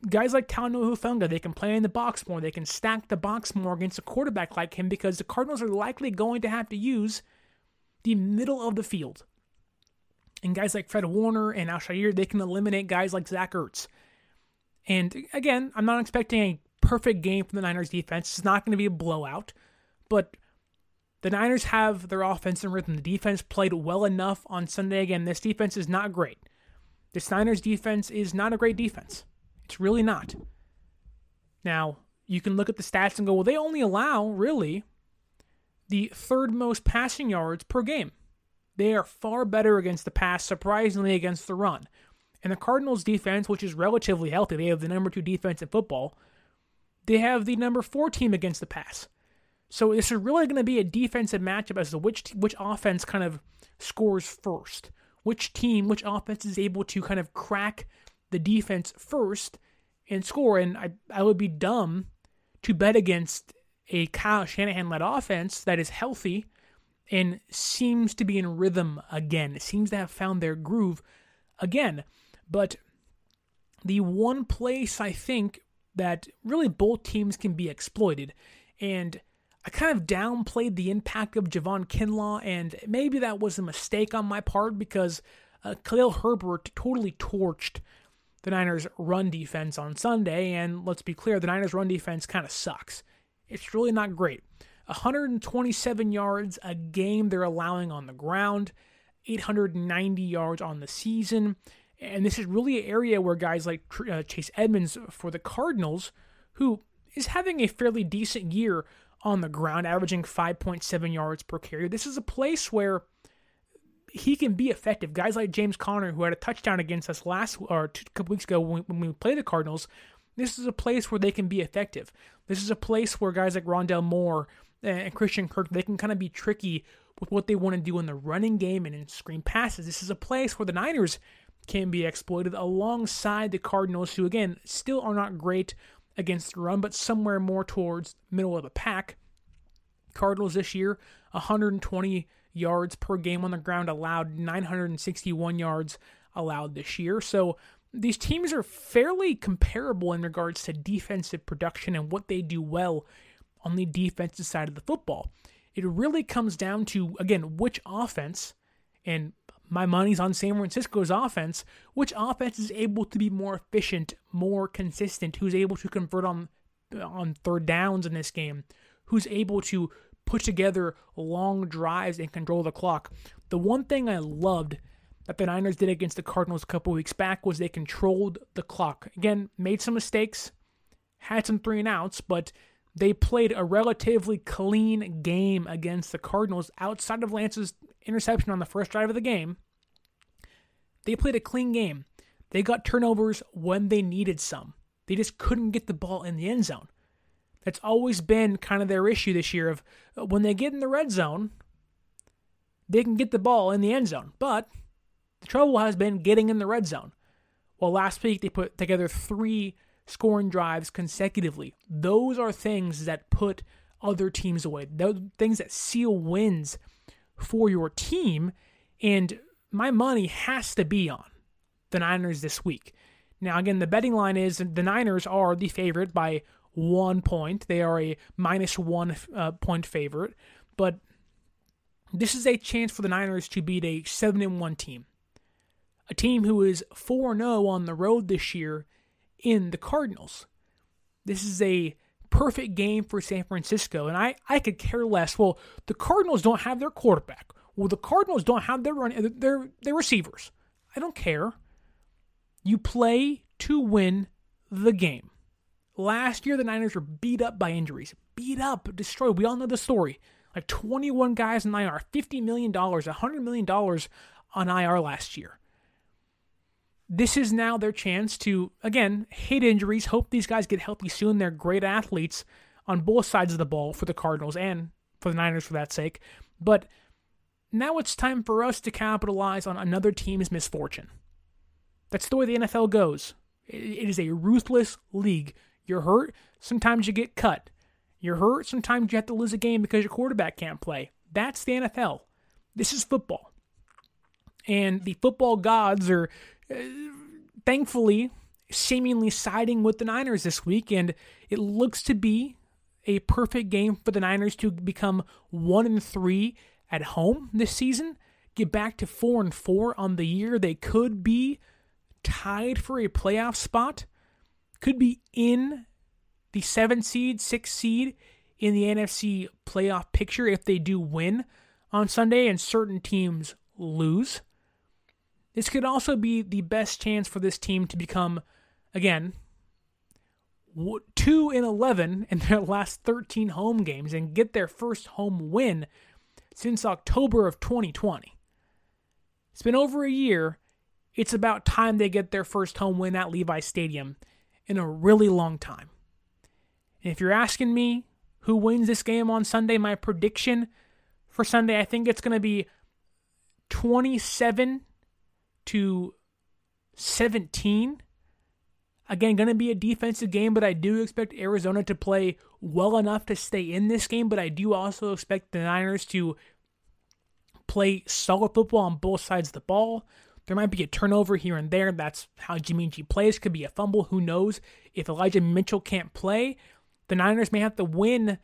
Guys like Talanoa Hufanga, they can play in the box more. They can stack the box more against a quarterback like him because the Cardinals are likely going to have to use the middle of the field. And guys like Fred Warner and Al-Shaair, they can eliminate guys like Zach Ertz. And again, I'm not expecting a perfect game from the Niners defense. It's not going to be a blowout, but the Niners have their offense in rhythm. The defense played well enough on Sunday. Again, this defense is not great. This Niners defense is not a great defense. It's really not. Now, you can look at the stats and go, well, they only allow, really, the third most passing yards per game. They are far better against the pass, surprisingly, against the run. And the Cardinals' defense, which is relatively healthy, they have the number two defense in football. They have the number four team against the pass. So this is really going to be a defensive matchup as to which which offense kind of scores first, which team, which offense is able to kind of crack the defense first and score. And I I would be dumb to bet against a Kyle Shanahan led offense that is healthy and seems to be in rhythm again. It seems to have found their groove again. But the one place I think that really both teams can be exploited, and I kind of downplayed the impact of Javon Kinlaw, and maybe that was a mistake on my part because uh, Khalil Herbert totally torched the Niners' run defense on Sunday, and let's be clear, the Niners' run defense kind of sucks. It's really not great. 127 yards a game they're allowing on the ground, 890 yards on the season. And this is really an area where guys like uh, Chase Edmonds for the Cardinals, who is having a fairly decent year on the ground, averaging 5.7 yards per carry. This is a place where he can be effective. Guys like James Conner, who had a touchdown against us last or two, a couple weeks ago when, when we played the Cardinals, this is a place where they can be effective. This is a place where guys like Rondale Moore and Christian Kirk they can kind of be tricky with what they want to do in the running game and in screen passes. This is a place where the Niners can be exploited alongside the Cardinals, who again still are not great against the run, but somewhere more towards middle of the pack. Cardinals this year, 120 yards per game on the ground allowed, 961 yards allowed this year. So these teams are fairly comparable in regards to defensive production and what they do well on the defensive side of the football. It really comes down to, again, which offense, and my money's on San Francisco's offense. Which offense is able to be more efficient, more consistent? Who's able to convert on on third downs in this game? Who's able to put together long drives and control the clock? The one thing I loved that the Niners did against the Cardinals a couple weeks back was they controlled the clock. Again, made some mistakes, had some three and outs, but they played a relatively clean game against the Cardinals outside of Lance's interception on the first drive of the game. They played a clean game. They got turnovers when they needed some. They just couldn't get the ball in the end zone. That's always been kind of their issue this year of uh, when they get in the red zone, they can get the ball in the end zone. But the trouble has been getting in the red zone. Well, last week they put together three scoring drives consecutively. Those are things that put other teams away. Those things that seal wins for your team. And my money has to be on the Niners this week. Now, again, the betting line is the Niners are the favorite by one point. They are a minus one uh, point favorite, but this is a chance for the Niners to beat a 7 and 1 team. A team who is 4 0 on the road this year in the Cardinals. This is a perfect game for San Francisco. And I, I could care less. Well, the Cardinals don't have their quarterback. Well, the Cardinals don't have their run their their receivers. I don't care. You play to win the game. Last year the Niners were beat up by injuries. Beat up, destroyed. We all know the story. Like 21 guys in IR, $50 million, $100 million on IR last year. This is now their chance to, again, hate injuries, hope these guys get healthy soon. They're great athletes on both sides of the ball for the Cardinals and for the Niners for that sake. But now it's time for us to capitalize on another team's misfortune. That's the way the NFL goes. It is a ruthless league. You're hurt, sometimes you get cut. You're hurt, sometimes you have to lose a game because your quarterback can't play. That's the NFL. This is football. And the football gods are uh, thankfully seemingly siding with the Niners this week, and it looks to be a perfect game for the Niners to become one and three at home this season, get back to four and four on the year. They could be tied for a playoff spot, could be in the seven seed, six seed in the NFC playoff picture if they do win on Sunday and certain teams lose. This could also be the best chance for this team to become, again, 2 in 11 in their last 13 home games and get their first home win since October of 2020. It's been over a year. It's about time they get their first home win at Levi Stadium in a really long time. And if you're asking me who wins this game on Sunday, my prediction for Sunday, I think it's going to be 27 to 17. Again, going to be a defensive game, but I do expect Arizona to play well enough to stay in this game. But I do also expect the Niners to play solid football on both sides of the ball. There might be a turnover here and there. That's how Jimmy G plays. Could be a fumble. Who knows? If Elijah Mitchell can't play, the Niners may have to win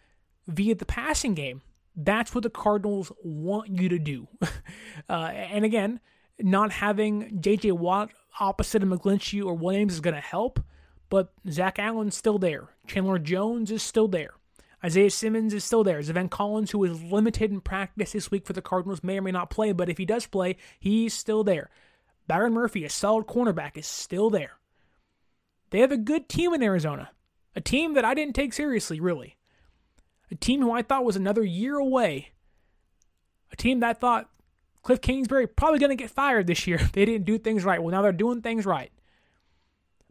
via the passing game. That's what the Cardinals want you to do. uh, and again, not having J.J. Watt opposite of McGlinchey or Williams is going to help, but Zach Allen's still there. Chandler Jones is still there. Isaiah Simmons is still there. Zaven Collins, who is limited in practice this week for the Cardinals, may or may not play, but if he does play, he's still there. Byron Murphy, a solid cornerback, is still there. They have a good team in Arizona. A team that I didn't take seriously, really. A team who I thought was another year away. A team that I thought Kliff Kingsbury probably going to get fired this year. They didn't do things right. Well, now they're doing things right.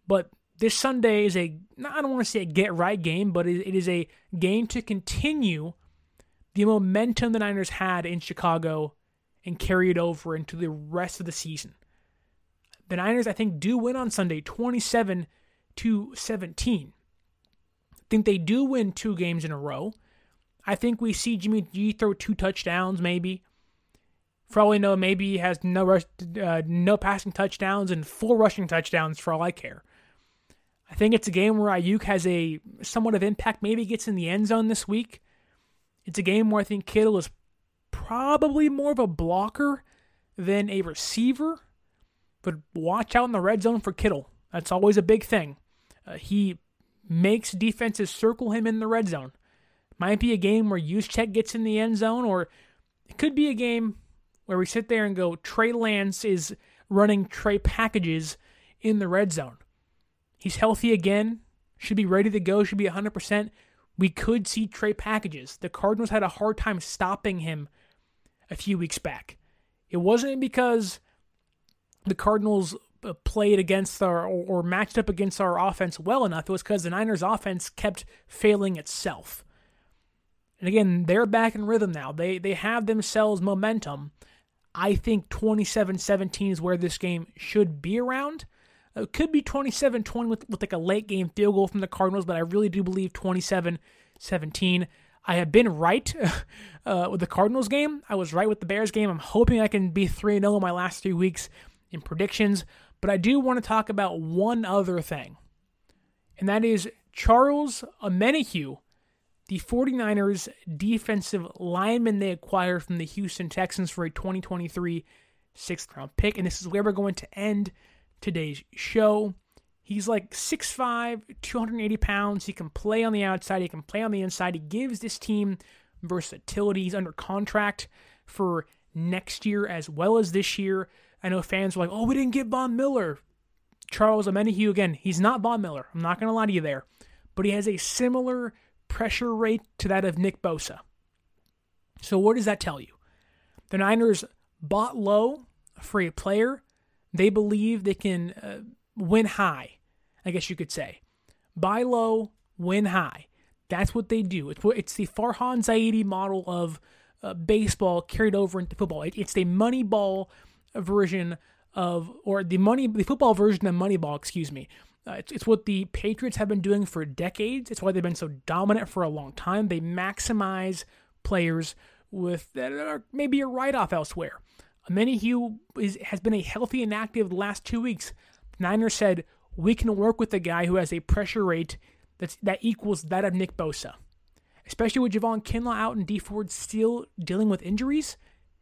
But this Sunday is a, I don't want to say a get right game, but it is a game to continue the momentum the Niners had in Chicago and carry it over into the rest of the season. The Niners, I think, do win on Sunday 27 to 17. I think they do win two games in a row. I think we see Jimmy G throw two touchdowns, maybe. For all we know, maybe he has no rush, uh, no passing touchdowns and four rushing touchdowns. For all I care, I think it's a game where Aiyuk has a somewhat of impact. Maybe gets in the end zone this week. It's a game where I think Kittle is probably more of a blocker than a receiver. But watch out in the red zone for Kittle. That's always a big thing. Uh, he makes defenses circle him in the red zone. Might be a game where Juszczyk gets in the end zone, or it could be a game where we sit there and go, Trey Lance is running Trey packages in the red zone. He's healthy again, should be ready to go, should be 100%. We could see Trey packages. The Cardinals had a hard time stopping him a few weeks back. It wasn't because the Cardinals uh, played against our or matched up against our offense well enough. It was because the Niners' offense kept failing itself. And again, they're back in rhythm now. They they have themselves momentum. I think 27 17 is where this game should be around. It could be 27 20 with, with like a late game field goal from the Cardinals, but I really do believe 27 17. I have been right uh, with the Cardinals game. I was right with the Bears game. I'm hoping I can be 3 0 in my last three weeks in predictions. But I do want to talk about one other thing, and that is Charles Omenihu the 49ers defensive lineman they acquired from the Houston Texans for a 2023 sixth round pick. And this is where we're going to end today's show. He's like 6'5, 280 pounds. He can play on the outside, he can play on the inside. He gives this team versatility. He's under contract for next year as well as this year. I know fans were like, oh, we didn't get Von Miller. Charles Omenihu, again, he's not Von Miller. I'm not going to lie to you there. But he has a similar pressure rate to that of Nick Bosa. So, what does that tell you? The Niners bought low for a player they believe they can uh, win high, I guess you could say. Buy low, win high. That's what they do. It's, it's the Farhan Zaidi model of uh, baseball carried over into football. It, it's the Moneyball version of, or the money, the football version of Moneyball. Excuse me. Uh, it's, it's what the Patriots have been doing for decades. It's why they've been so dominant for a long time. They maximize players with that are maybe a write off elsewhere. Omenihu is, has been a healthy and active the last two weeks. Niners said, we can work with a guy who has a pressure rate that's, that equals that of Nick Bosa. Especially with Javon Kinlaw out and Dee Ford still dealing with injuries,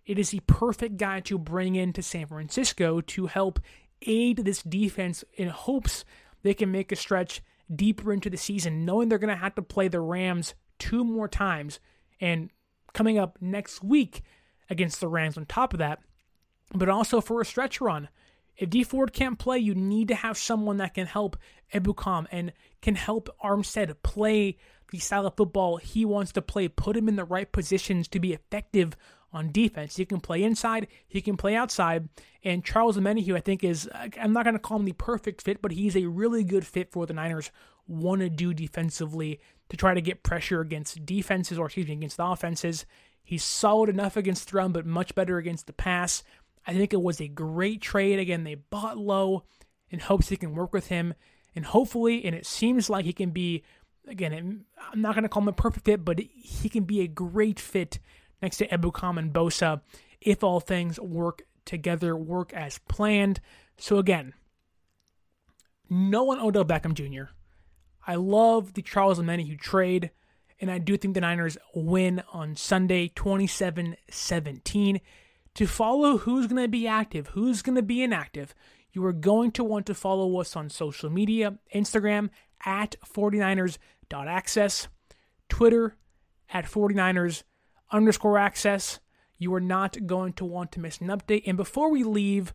it is the perfect guy to bring into San Francisco to help aid this defense in hopes they can make a stretch deeper into the season, knowing they're going to have to play the Rams two more times. And coming up next week against the Rams on top of that, but also for a stretch run. If Dee Ford can't play, you need to have someone that can help Ebukam and can help Armstead play the style of football he wants to play. Put him in the right positions to be effective on defense. He can play inside, he can play outside. And Charles Omenihu, I think, is, I'm not going to call him the perfect fit, but he's a really good fit for the Niners want to do defensively to try to get pressure against defenses or, excuse me, against the offenses. He's solid enough against the run, but much better against the pass. I think it was a great trade. Again, they bought low in hopes they can work with him. And hopefully, and it seems like he can be, again, I'm not going to call him a perfect fit, but he can be a great fit next to Ebukam and Bosa if all things work together, work as planned. So, again, no one Odell Beckham Jr. I love the Charles Omenihu trade, and I do think the Niners win on Sunday 27 17 to follow who's going to be active, who's going to be inactive, you are going to want to follow us on social media Instagram at 49ers.access, Twitter at 49ers underscore access. You are not going to want to miss an update. And before we leave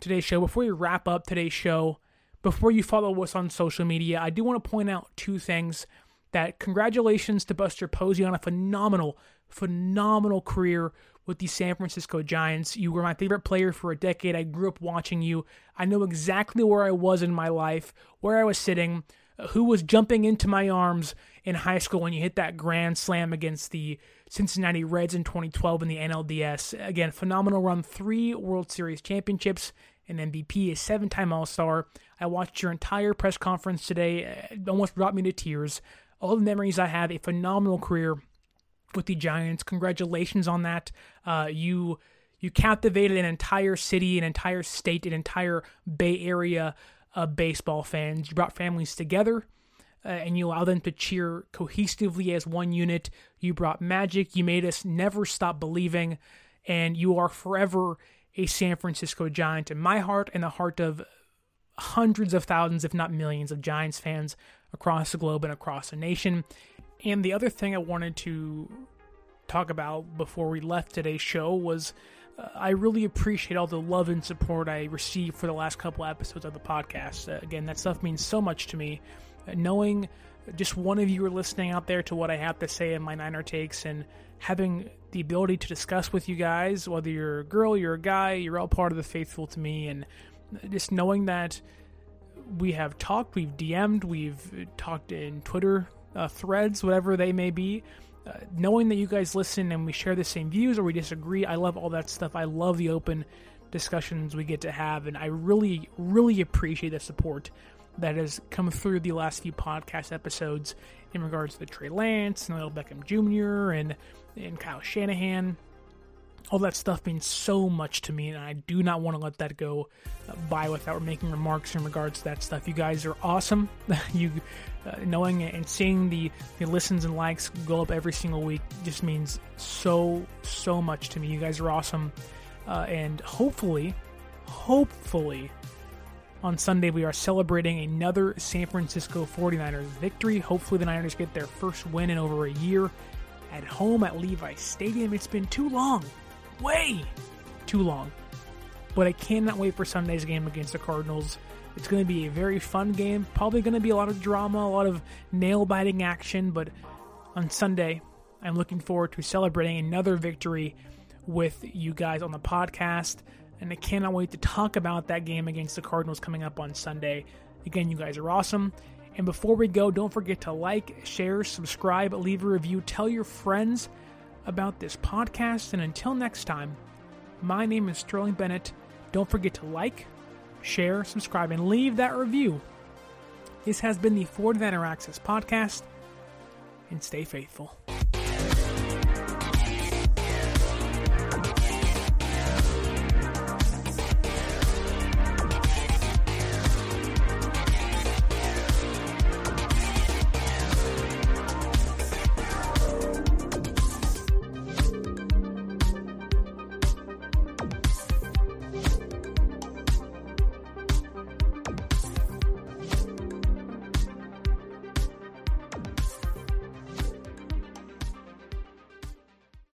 today's show, before we wrap up today's show, before you follow us on social media, I do want to point out two things that congratulations to Buster Posey on a phenomenal, phenomenal career with the San Francisco Giants. You were my favorite player for a decade. I grew up watching you. I know exactly where I was in my life, where I was sitting, who was jumping into my arms in high school when you hit that grand slam against the Cincinnati Reds in 2012 in the NLDS. Again, phenomenal run, three World Series championships, an MVP, a seven time All Star. I watched your entire press conference today, it almost brought me to tears. All the memories I have, a phenomenal career with the Giants. Congratulations on that. Uh, you you captivated an entire city, an entire state, an entire Bay Area of baseball fans. You brought families together. Uh, and you allow them to cheer cohesively as one unit. You brought magic. You made us never stop believing. And you are forever a San Francisco Giant in my heart and the heart of hundreds of thousands, if not millions, of Giants fans across the globe and across the nation. And the other thing I wanted to talk about before we left today's show was uh, I really appreciate all the love and support I received for the last couple episodes of the podcast. Uh, again, that stuff means so much to me. Uh, knowing just one of you are listening out there to what I have to say in my Niner takes and having the ability to discuss with you guys, whether you're a girl, you're a guy, you're all part of the faithful to me, and just knowing that we have talked, we've DM'd, we've talked in Twitter uh, threads, whatever they may be. Uh, knowing that you guys listen and we share the same views or we disagree, I love all that stuff. I love the open discussions we get to have, and I really, really appreciate the support that has come through the last few podcast episodes in regards to Trey Lance and Odell Beckham Jr. and and Kyle Shanahan all that stuff means so much to me, and I do not want to let that go uh, by without making remarks in regards to that stuff. You guys are awesome. you uh, knowing and seeing the, the listens and likes go up every single week just means so so much to me. You guys are awesome, uh, and hopefully, hopefully, On Sunday, we are celebrating another San Francisco 49ers victory. Hopefully, the Niners get their first win in over a year at home at Levi Stadium. It's been too long. Way too long. But I cannot wait for Sunday's game against the Cardinals. It's going to be a very fun game. Probably going to be a lot of drama, a lot of nail biting action. But on Sunday, I'm looking forward to celebrating another victory with you guys on the podcast. And I cannot wait to talk about that game against the Cardinals coming up on Sunday. Again, you guys are awesome. And before we go, don't forget to like, share, subscribe, leave a review, tell your friends about this podcast. And until next time, my name is Sterling Bennett. Don't forget to like, share, subscribe, and leave that review. This has been the 49er Access Podcast, and stay faithful.